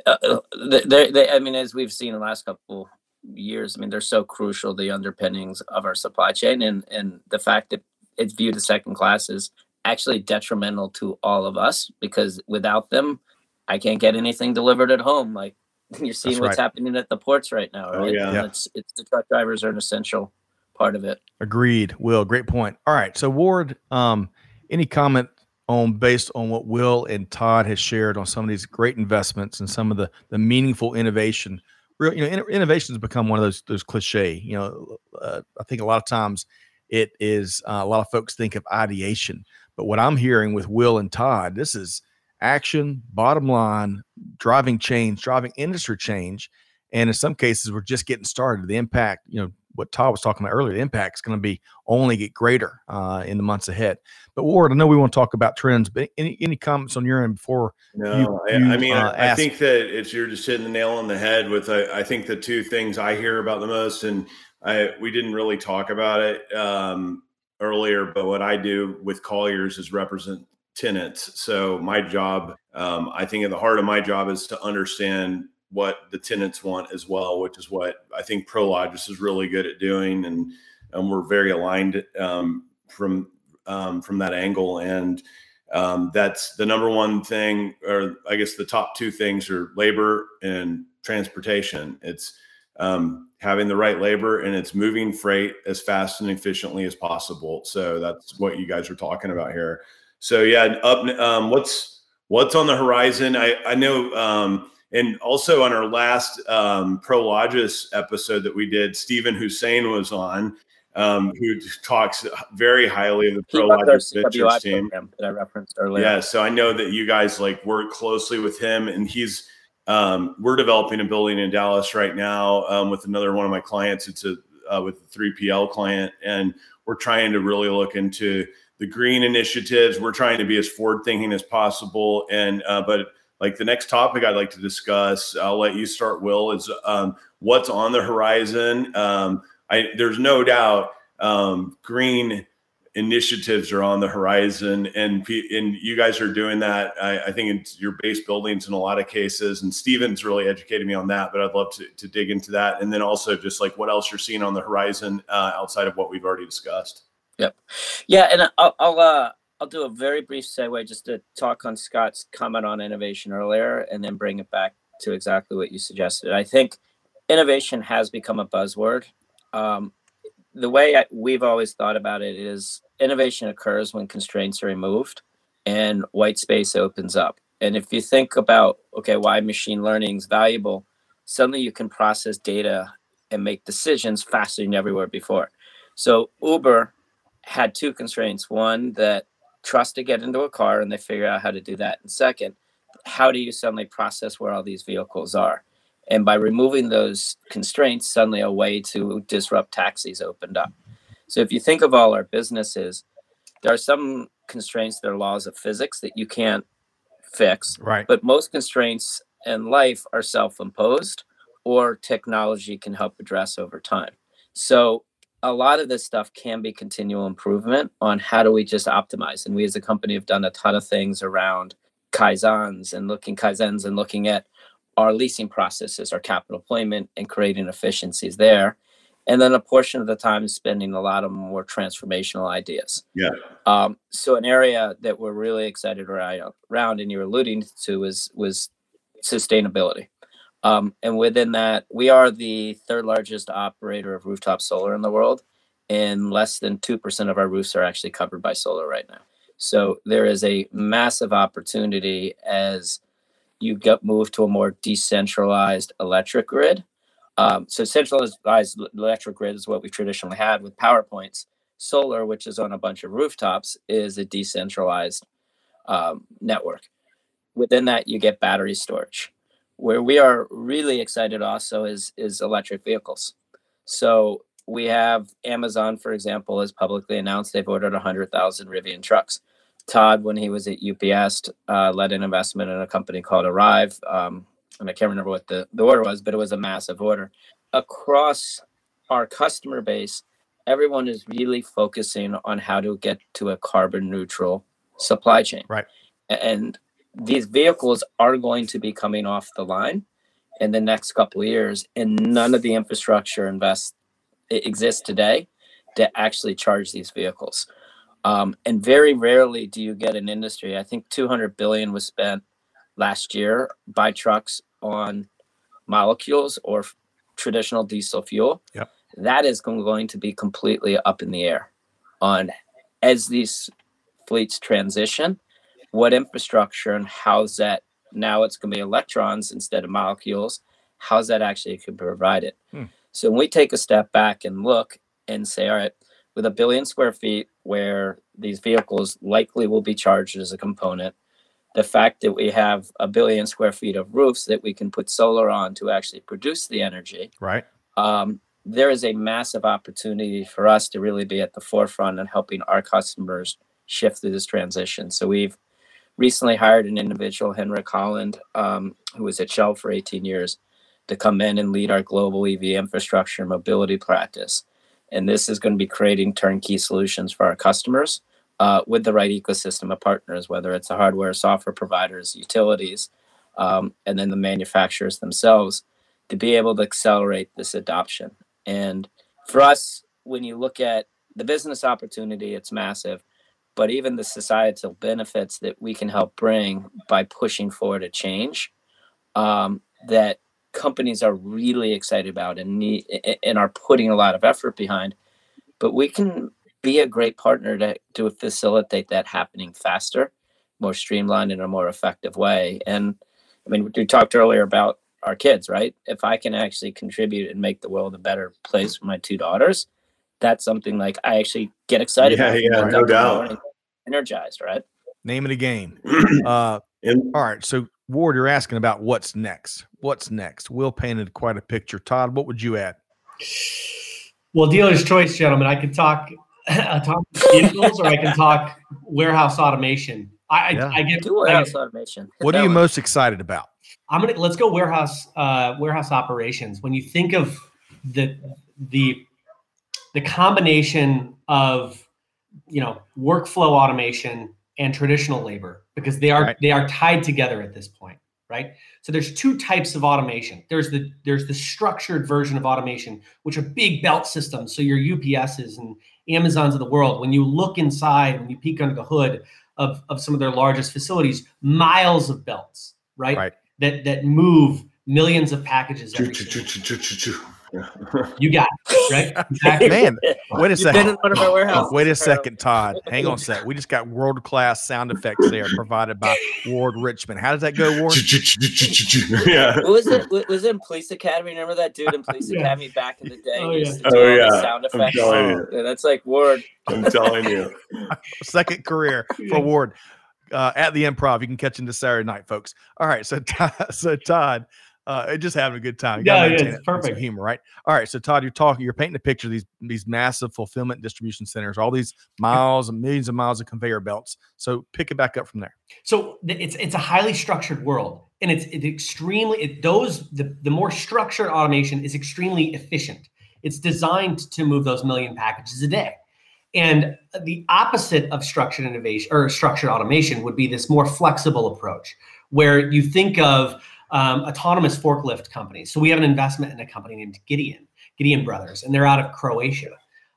uh, uh they, they I mean as we've seen in the last couple years, I mean they're so crucial the underpinnings of our supply chain and and the fact that it's viewed as second class is actually detrimental to all of us because without them I can't get anything delivered at home. Like you're seeing That's what's right. happening at the ports right now, oh, right? Oh, yeah. yeah. It's it's the truck drivers are an essential part of it. Agreed. Will, great point. All right. So Ward, um, any comment on based on what Will and Todd has shared on some of these great investments and some of the the meaningful innovation? Real, you know, innovation has become one of those those cliche. You know, uh, I think a lot of times it is uh, a lot of folks think of ideation, but what I'm hearing with Will and Todd, this is action, bottom line, driving change, driving industry change. And in some cases, we're just getting started. The impact, you know, what Todd was talking about earlier, the impact is going to be only get greater uh, in the months ahead. But Ward, I know we want to talk about trends, but any any comments on your end before? No, you, you, I mean, uh, I, I think that it's you're just hitting the nail on the head with. Uh, I think the two things I hear about the most, and I we didn't really talk about it um, earlier, but what I do with Colliers is represent tenants. So my job, um, I think at the heart of my job is to understand what the tenants want as well, which is what I think Prologis is really good at doing, and and we're very aligned um, from um, from that angle. And um, that's the number one thing, or I guess the top two things are labor and transportation. It's um, having the right labor and it's moving freight as fast and efficiently as possible. So that's what you guys are talking about here. So yeah, up. Um, what's what's on the horizon? I I know. And also on our last um, Prologis episode that we did, Stephen Hussein was on, um, who talks very highly of the Prologis Ventures team that I referenced earlier. Yeah, so I know that you guys like work closely with him, and he's um, we're developing a building in Dallas right now um, with another one of my clients. It's a uh, with a 3PL client, and we're trying to really look into the green initiatives. We're trying to be as forward thinking as possible. And uh, but like the next topic I'd like to discuss, I'll let you start. Will is um, what's on the horizon. Um, I there's no doubt um, green initiatives are on the horizon, and and you guys are doing that. I, I think it's your base buildings in a lot of cases, and Steven's really educated me on that. But I'd love to to dig into that, and then also just like what else you're seeing on the horizon uh, outside of what we've already discussed. Yep. Yeah, and I'll I'll, uh, I'll do a very brief segue just to talk on Scott's comment on innovation earlier, and then bring it back to exactly what you suggested. I think innovation has become a buzzword. Um, the way I, we've always thought about it is innovation occurs when constraints are removed and white space opens up. And if you think about okay, why machine learning is valuable, suddenly you can process data and make decisions faster than everywhere before. So Uber had two constraints. One, that trust to get into a car and they figure out how to do that. And second, how do you suddenly process where all these vehicles are? And by removing those constraints, suddenly a way to disrupt taxis opened up. So if you think of all our businesses, there are some constraints that are laws of physics that you can't fix. Right. But most constraints in life are self imposed or technology can help address over time. So a lot of this stuff can be continual improvement on how do we just optimize. And we as a company have done a ton of things around kaizens and looking kaizens and looking at our leasing processes, our capital deployment, and creating efficiencies there. And then a portion of the time is spending a lot of more transformational ideas. Yeah. Um, so an area that we're really excited around, and you're alluding to, was was sustainability. Um, and within that, we are the third largest operator of rooftop solar in the world, and less than 2% of our roofs are actually covered by solar right now. So there is a massive opportunity as you get moved to a more decentralized electric grid. Um, so centralized electric grid is what we traditionally had with power plants. Solar, which is on a bunch of rooftops, is a decentralized um, network. Within that, you get battery storage. Where we are really excited also is is electric vehicles. So we have Amazon, for example, has publicly announced they've ordered 100,000 Rivian trucks. Todd, when he was at UPS, uh, led an investment in a company called Arrival. Um, and I can't remember what the, the order was, but it was a massive order. Across our customer base, everyone is really focusing on how to get to a carbon neutral supply chain. Right. And these vehicles are going to be coming off the line in the next couple of years, and none of the infrastructure invest exists today to actually charge these vehicles. Um, and very rarely do you get an industry. I think 200 billion was spent last year by trucks on molecules or traditional diesel fuel. Yep. That is going to be completely up in the air on as these fleets transition. What infrastructure and how's that now it's going to be electrons instead of molecules. How's that actually can provide it? Hmm. So when we take a step back and look and say, all right, with a billion square feet where these vehicles likely will be charged as a component the fact that we have a billion square feet of roofs that we can put solar on to actually produce the energy right um, there is a massive opportunity for us to really be at the forefront and helping our customers shift through this transition so we've recently hired an individual henrik holland um, who was at shell for 18 years to come in and lead our global ev infrastructure mobility practice and this is going to be creating turnkey solutions for our customers uh, with the right ecosystem of partners, whether it's the hardware, software providers, utilities, um, and then the manufacturers themselves, to be able to accelerate this adoption. And for us, when you look at the business opportunity, it's massive, but even the societal benefits that we can help bring by pushing forward a change um, that companies are really excited about and need and are putting a lot of effort behind. But we can be a great partner to, to facilitate that happening faster more streamlined in a more effective way. And i mean we talked earlier about our kids right? If i can actually contribute and make the world a better place for my two daughters that's something like i actually get excited yeah, about yeah no doubt energized right name of the game uh and, all right so Ward, you're asking about what's next. What's next? Will painted quite a picture. Todd, what would you add? Well, dealer's choice, gentlemen. I can talk autonomous vehicles, or I can talk warehouse automation. I, yeah. I, I get Do warehouse automation. What are you most excited about? I'm gonna let's go warehouse uh, warehouse operations. When you think of the the the combination of you know workflow automation and traditional labor because they are right. they are tied together at this point right? So there's two types of automation. There's the there's the structured version of automation which are big belt systems. So your ups's and amazons of the world when you look inside when you peek under the hood of, of some of their largest facilities miles of belts right, right. that that move millions of packages every you got it, right? Exactly. Man, wait a second. In one of our. Wait a second, Todd. Hang on a sec. We just got world class sound effects there provided by Ward Richmond. How does that go, Ward? yeah. Was it was it in Police Academy? Remember that dude in Police yeah. Academy back in the day? Oh yeah. Oh, yeah. Sound effects. Yeah, that's like Ward. I'm telling you. Second career for Ward. Uh, at the improv, you can catch him this Saturday night, folks. All right, so so Todd, uh, just having a good time. You Yeah, yeah, it's perfect. humor, right? All right. So Todd, you're talking, you're painting a picture of these these massive fulfillment distribution centers, all these miles and millions of miles of conveyor belts. So pick it back up from there. So it's it's a highly structured world, and it's it's extremely it, those the the more structured automation is extremely efficient. It's designed to move those million packages a day, and the opposite of structured innovation or structured automation would be this more flexible approach, where you think of um, autonomous forklift companies. So we have an investment in a company named Gideon, Gideon Brothers, and they're out of Croatia.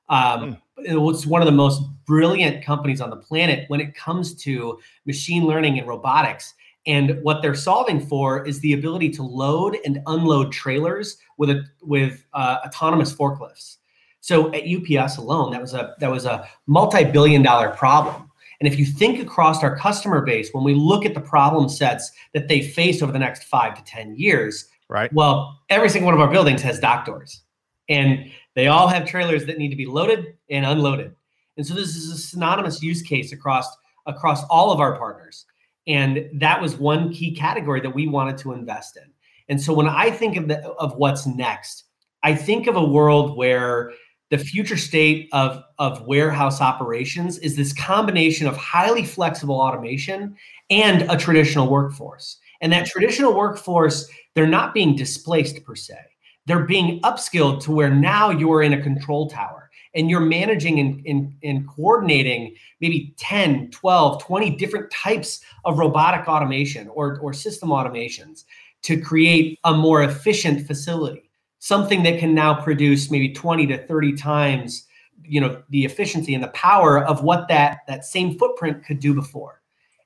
Um, It's one of the most brilliant companies on the planet when it comes to machine learning and robotics. And what they're solving for is the ability to load and unload trailers with a with uh, autonomous forklifts. So at UPS alone, that was a that was a multi-billion dollar problem. And if you think across our customer base, when we look at the problem sets that they face over the next five to 10 years, Right. well, every single one of our buildings has dock doors, and they all have trailers that need to be loaded and unloaded. And so this is a synonymous use case across across all of our partners. And that was one key category that we wanted to invest in. And so when I think of the, of what's next, I think of a world where the future state of, of warehouse operations is this combination of highly flexible automation and a traditional workforce. And that traditional workforce, they're not being displaced per se. They're being upskilled to where now you're in a control tower and you're managing and, and, and coordinating maybe 10, 12, 20 different types of robotic automation or, or system automations to create a more efficient facility, something that can now produce maybe 20 to 30 times you know the efficiency and the power of what that that same footprint could do before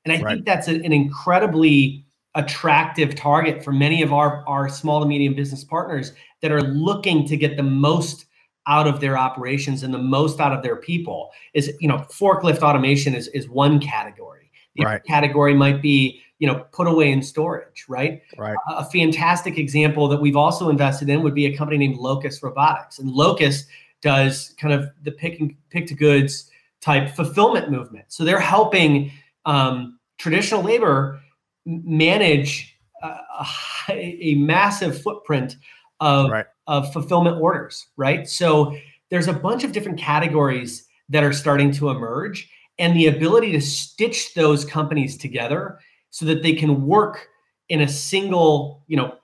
and i Right. think that's a- an incredibly attractive target for many of our our small to medium business partners that are looking to get the most out of their operations and the most out of their people is you know forklift automation is is one category the other Right. category might be you know put away in storage right Right. a fantastic example that we've also invested in would be a company named Locus Robotics. And Locus does kind of the pick and pick to goods type fulfillment movement. So they're helping um, traditional labor manage a, a, a massive footprint of, Right. of fulfillment orders, right? So there's a bunch of different categories that are starting to emerge, and the ability to stitch those companies together so that they can work in a single, you know,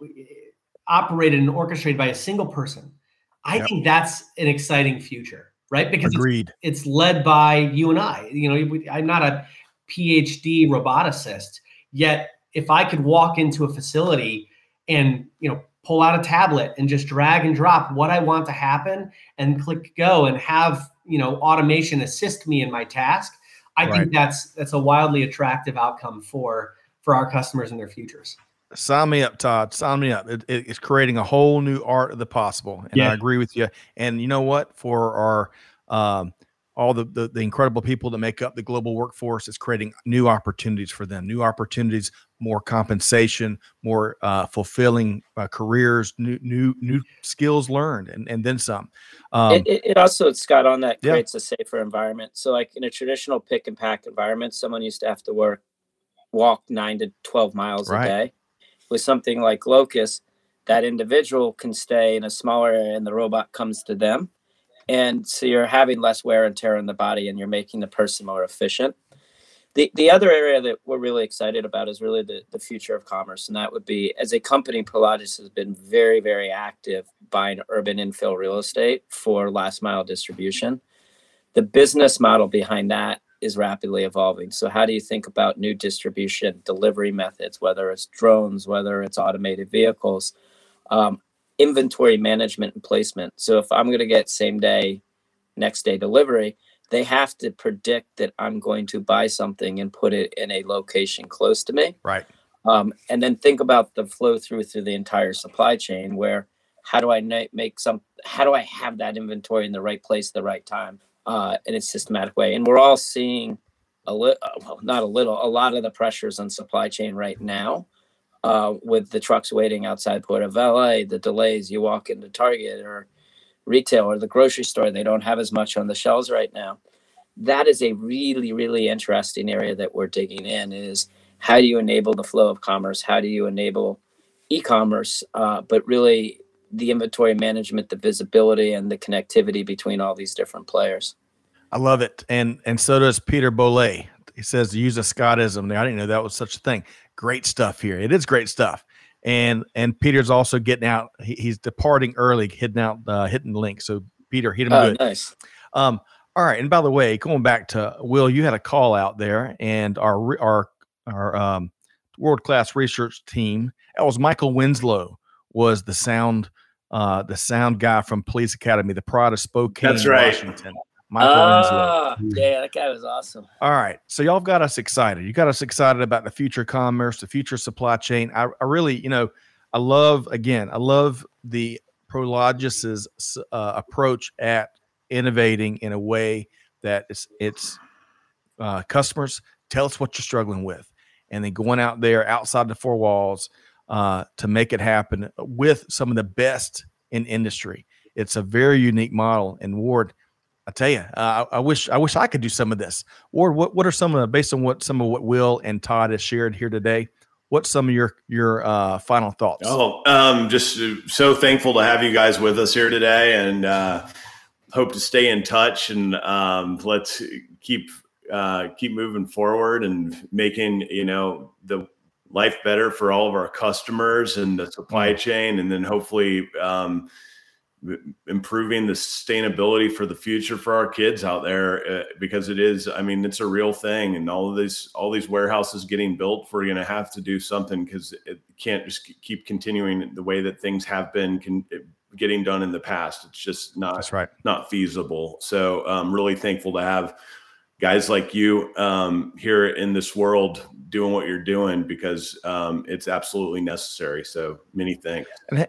operated and orchestrated by a single person. I Yep. think that's an exciting future, right? Because it's, Agreed. it's led by you and I. You know, I'm not a PhD roboticist, yet if I could walk into a facility and you know pull out a tablet and just drag and drop what I want to happen and click go and have you know automation assist me in my task, I Right. think that's that's a wildly attractive outcome for for our customers and their futures. Sign me up, Todd. Sign me up. It, it- it's creating a whole new art of the possible, and Yeah. I agree with you. And you know what? For our um, all the, the the incredible people that make up the global workforce, it's creating new opportunities for them. New opportunities, more compensation, more uh, fulfilling uh, careers, new new new skills learned, and and then some. Um, it, it, it also Scott on that Yeah. creates a safer environment. So like in a traditional pick and pack environment, someone used to have to work walk nine to twelve miles Right. a day. With something like Locus, that individual can stay in a smaller area and the robot comes to them. And so you're having less wear and tear on the body and you're making the person more efficient. The, the other area that we're really excited about is really the, the future of commerce. And that would be as a company, Prologis has been very, very active buying urban infill real estate for last mile distribution. The business model behind that is rapidly evolving. So, how do you think about new distribution delivery methods, whether it's drones, whether it's automated vehicles, um, inventory management and placement? So, if I'm going to get same day, next day delivery, they have to predict that I'm going to buy something and put it in a location close to me. right. Um, and then think about the flow through through the entire supply chain where how do I make some, how do I have that inventory in the right place at the right time uh, in a systematic way? And we're all seeing a little, well, not a little, a lot of the pressures on supply chain right now uh, with the trucks waiting outside Port of LA, the delays. You walk into Target or retail or the grocery store, they don't have as much on the shelves right now. That is a really, really interesting area that we're digging in is how do you enable the flow of commerce? How do you enable e-commerce, uh, but really the inventory management, the visibility, and the connectivity between all these different players. I love it, and and so does Peter Bollet. He says use a Scottism. I didn't know that was such a thing. Great stuff here. It is great stuff. And and Peter's also getting out. He, he's departing early, hitting out, uh, hitting the link. So Peter, hit him Oh, good. nice. Um, all right. And by the way, going back to Will, you had a call out there, and our our our um, world class research team. That was Michael Winslow was the sound uh, the sound guy from Police Academy, the Pride of Spokane, That's right. Washington. Michael Winslow. Ah, yeah, that guy was awesome. All right. So y'all got us excited. You got us excited about the future commerce, the future supply chain. I, I really, you know, I love again, I love the Prologis's uh, approach at innovating in a way that it's it's uh, customers tell us what you're struggling with, and then going out there outside the four walls uh, to make it happen with some of the best in industry. It's a very unique model. And Ward, I tell you, uh, I, I wish I wish I could do some of this. Ward, what what are some of the based on what some of what Will and Todd has shared here today? What's some of your your uh, final thoughts? Oh, um, just uh, so thankful to have you guys with us here today, and uh, hope to stay in touch. And um, let's keep uh, keep moving forward and making you know the life better for all of our customers and the supply chain, and then hopefully um, improving the sustainability for the future for our kids out there uh, because it is i mean it's a real thing and all of these all these warehouses getting built we're going to have to do something because it can't just keep continuing the way that things have been con- getting done in the past. It's just not That's right. not feasible. So i'm really thankful to have guys like you um, here in this world doing what you're doing because um, it's absolutely necessary so many thanks And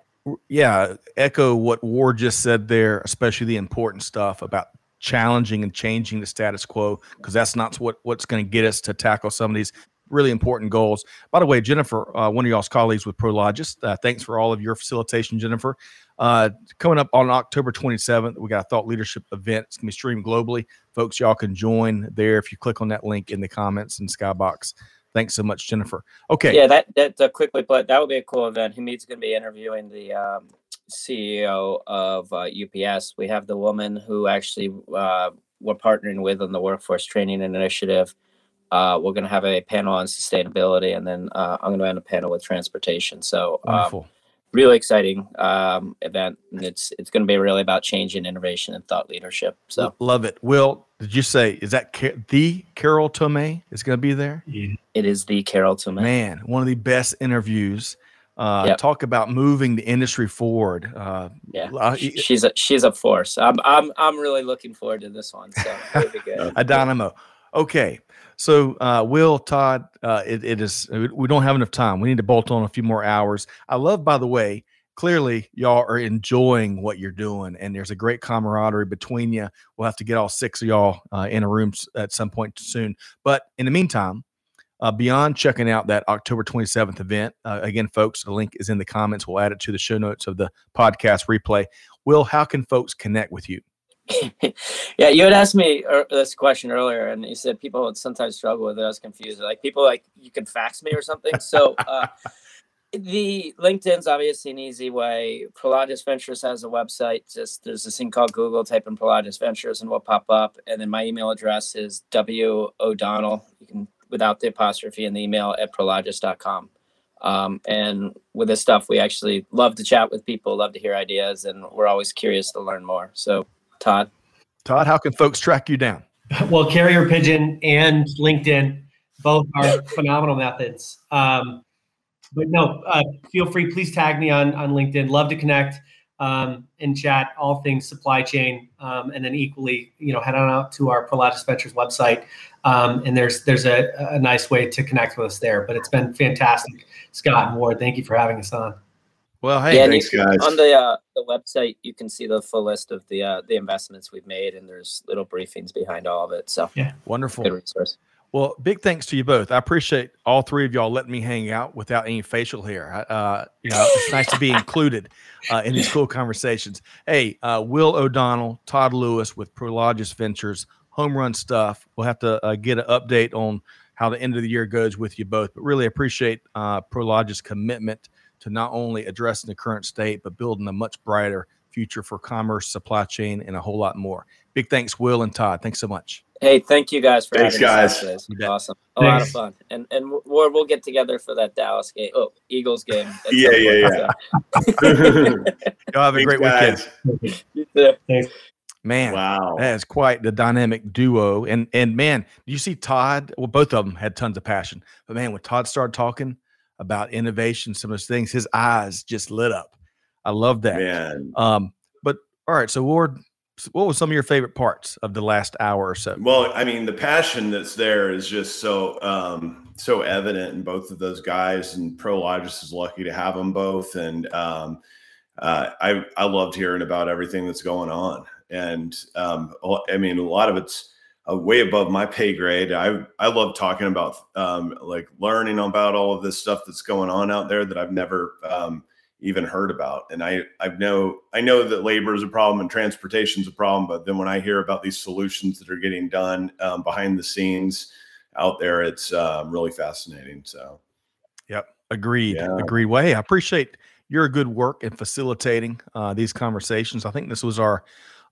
yeah, echo what Ward just said there, especially the important stuff about challenging and changing the status quo, because that's not what what's going to get us to tackle some of these really important goals. By the way, Jennifer, uh, one of y'all's colleagues with Prologis, uh, thanks for all of your facilitation, Jennifer. Uh, coming up on October 27th, we got a thought leadership event. It's going to be streamed globally. Folks, y'all can join there if you click on that link in the comments in Skybox. Thanks so much, Jennifer. Okay. Yeah, that that uh, quickly but that would be a cool event. Hamid's going to be interviewing the um, CEO of uh, UPS. We have the woman who actually uh, we're partnering with on the workforce training initiative. Uh, we're going to have a panel on sustainability, and then uh, I'm going to end a panel with transportation. So, um, Wonderful. Really exciting um, event. And it's it's going to be really about change and innovation and thought leadership. So, Love it. Will, did you say, is that Ca- the Carol Tomé is going to be there? Yeah. it is the Carol Tomé. Man, one of the best interviews. Uh, Yep. Talk about moving the industry forward. Uh, Yeah, uh, she's a she's a force. I'm I'm I'm really looking forward to this one. So it'll be good. a dynamo. Okay. So, uh, Will, Todd, uh, it, it is, we don't have enough time. We need to bolt on a few more hours. I love, by the way, clearly y'all are enjoying what you're doing and there's a great camaraderie between you. We'll have to get all six of y'all uh, in a room at some point soon. But in the meantime, uh, beyond checking out that October 27th event, uh, again, folks, the link is in the comments. We'll add it to the show notes of the podcast replay. Will, how can folks connect with you? yeah, you had asked me this question earlier, and you said people would sometimes struggle with it. I was confused. Like people like you can fax me or something. So uh, the LinkedIn's obviously an easy way. Prologis Ventures has a website. Just there's this thing called Google. Type in Prologis Ventures, and we'll pop up. And then my email address is w o'donnell. You can without the apostrophe in the email at prologis.com. Um, and with this stuff, we actually love to chat with people, love to hear ideas, and we're always curious to learn more. So, Todd. Todd, how can folks track you down? Well, Carrier Pigeon and LinkedIn both are phenomenal methods. Um, but no, uh, feel free. Please tag me on on LinkedIn. Love to connect um, and chat all things supply chain. Um, and then equally, you know, head on out to our Prologis Ventures website. Um, and there's there's a, a nice way to connect with us there. But it's been fantastic, Scott and Ward. Thank you for having us on. Well, hey, Yeah, thanks, you- guys. On the uh, the website, you can see the full list of the uh, the investments we've made, and there's little briefings behind all of it. So, yeah, wonderful. good resource. Well, big thanks to you both. I appreciate all three of y'all letting me hang out without any facial hair. Uh, you know, it's nice to be included uh, in these cool conversations. Hey, uh, Will O'Donnell, Todd Lewis with Prologis Ventures, home run stuff. We'll have to uh, get an update on how the end of the year goes with you both, but really appreciate uh, Prologis' commitment to not only addressing the current state, but building a much brighter future for commerce, supply chain, and a whole lot more. Big thanks, Will and Todd. Thanks so much. Hey, thank you guys for Thanks, having guys. us. Today. Awesome, a lot of fun, and and we'll, we'll get together for that Dallas game. Oh, Eagles game. at Yeah, some yeah, point, yeah. Y'all have a great weekend. Guys. so. You too. Man, Wow. that is quite the dynamic duo. And and man, you see Todd? Well, both of them had tons of passion. But man, when Todd started talking about innovation, some of those things, his eyes just lit up. I love that. Man. Um, but all right, so Ward, what was some of your favorite parts of the last hour or so? Well, I mean, the passion that's there is just so um, so evident in both of those guys, and Prologis is lucky to have them both. And um, uh, I I loved hearing about everything that's going on, and um, I mean, a lot of it's uh, way above my pay grade. I I love talking about um, like learning about all of this stuff that's going on out there that I've never um, even heard about. And I I know I know that labor is a problem and transportation is a problem, but then when I hear about these solutions that are getting done um, behind the scenes out there, it's um, really fascinating. So Yep. Agreed. Yeah. Agreed. Well, hey, I appreciate your good work in facilitating uh, these conversations. I think this was our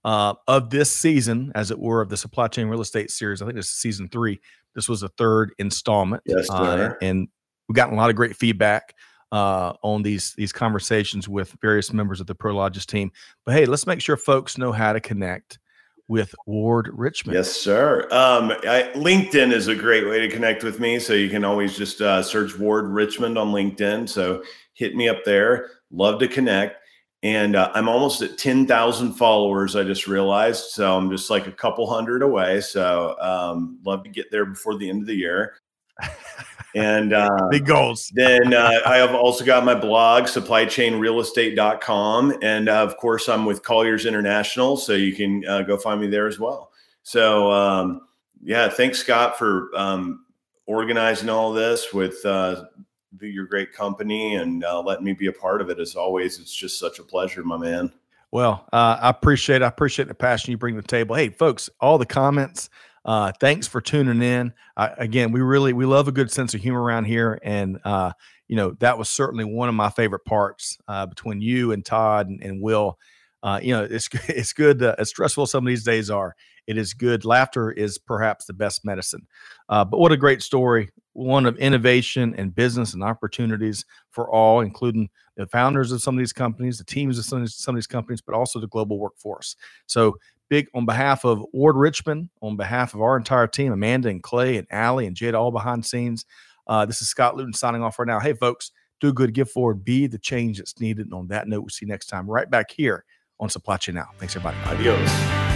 uh, of this season, as it were, of the supply chain real estate series. I think this is season three. This was the third installment. Yes, uh, and we've gotten a lot of great feedback uh, on these these conversations with various members of the Prologis team. But hey, let's make sure folks know how to connect with Ward Richmond. Yes, sir. Um, I, LinkedIn is a great way to connect with me. So you can always just uh, search Ward Richmond on LinkedIn. So hit me up there. Love to connect. And uh, I'm almost at 10,000 followers. I just realized. So I'm just like a couple hundred away. So um, love to get there before the end of the year. And uh, Big goals. then uh, I have also got my blog, supplychainrealestate.com. And uh, of course, I'm with Colliers International. So you can uh, go find me there as well. So, um, yeah, thanks, Scott, for um, organizing all this with uh, the, your great company and uh, letting me be a part of it. As always, it's just such a pleasure, my man. Well, uh, I appreciate I appreciate the passion you bring to the table. Hey, folks, all the comments. Uh, thanks for tuning in. Uh, again, we really we love a good sense of humor around here, and uh, you know that was certainly one of my favorite parts uh, between you and Todd and, and Will. Uh, you know, it's it's good. Uh, as stressful some of these days are, it is good. Laughter is perhaps the best medicine. Uh, but what a great story! One of innovation and business and opportunities for all, including the founders of some of these companies, the teams of some of these, some of these companies, but also the global workforce. So big on behalf of Ward Richmond, on behalf of our entire team, Amanda and Clay and Allie and Jada, all behind scenes. Uh, this is Scott Luton signing off right now. Hey, folks, do a good, give forward, be the change that's needed. And on that note, we'll see you next time right back here on Supply Chain Now. Thanks, everybody. Adios.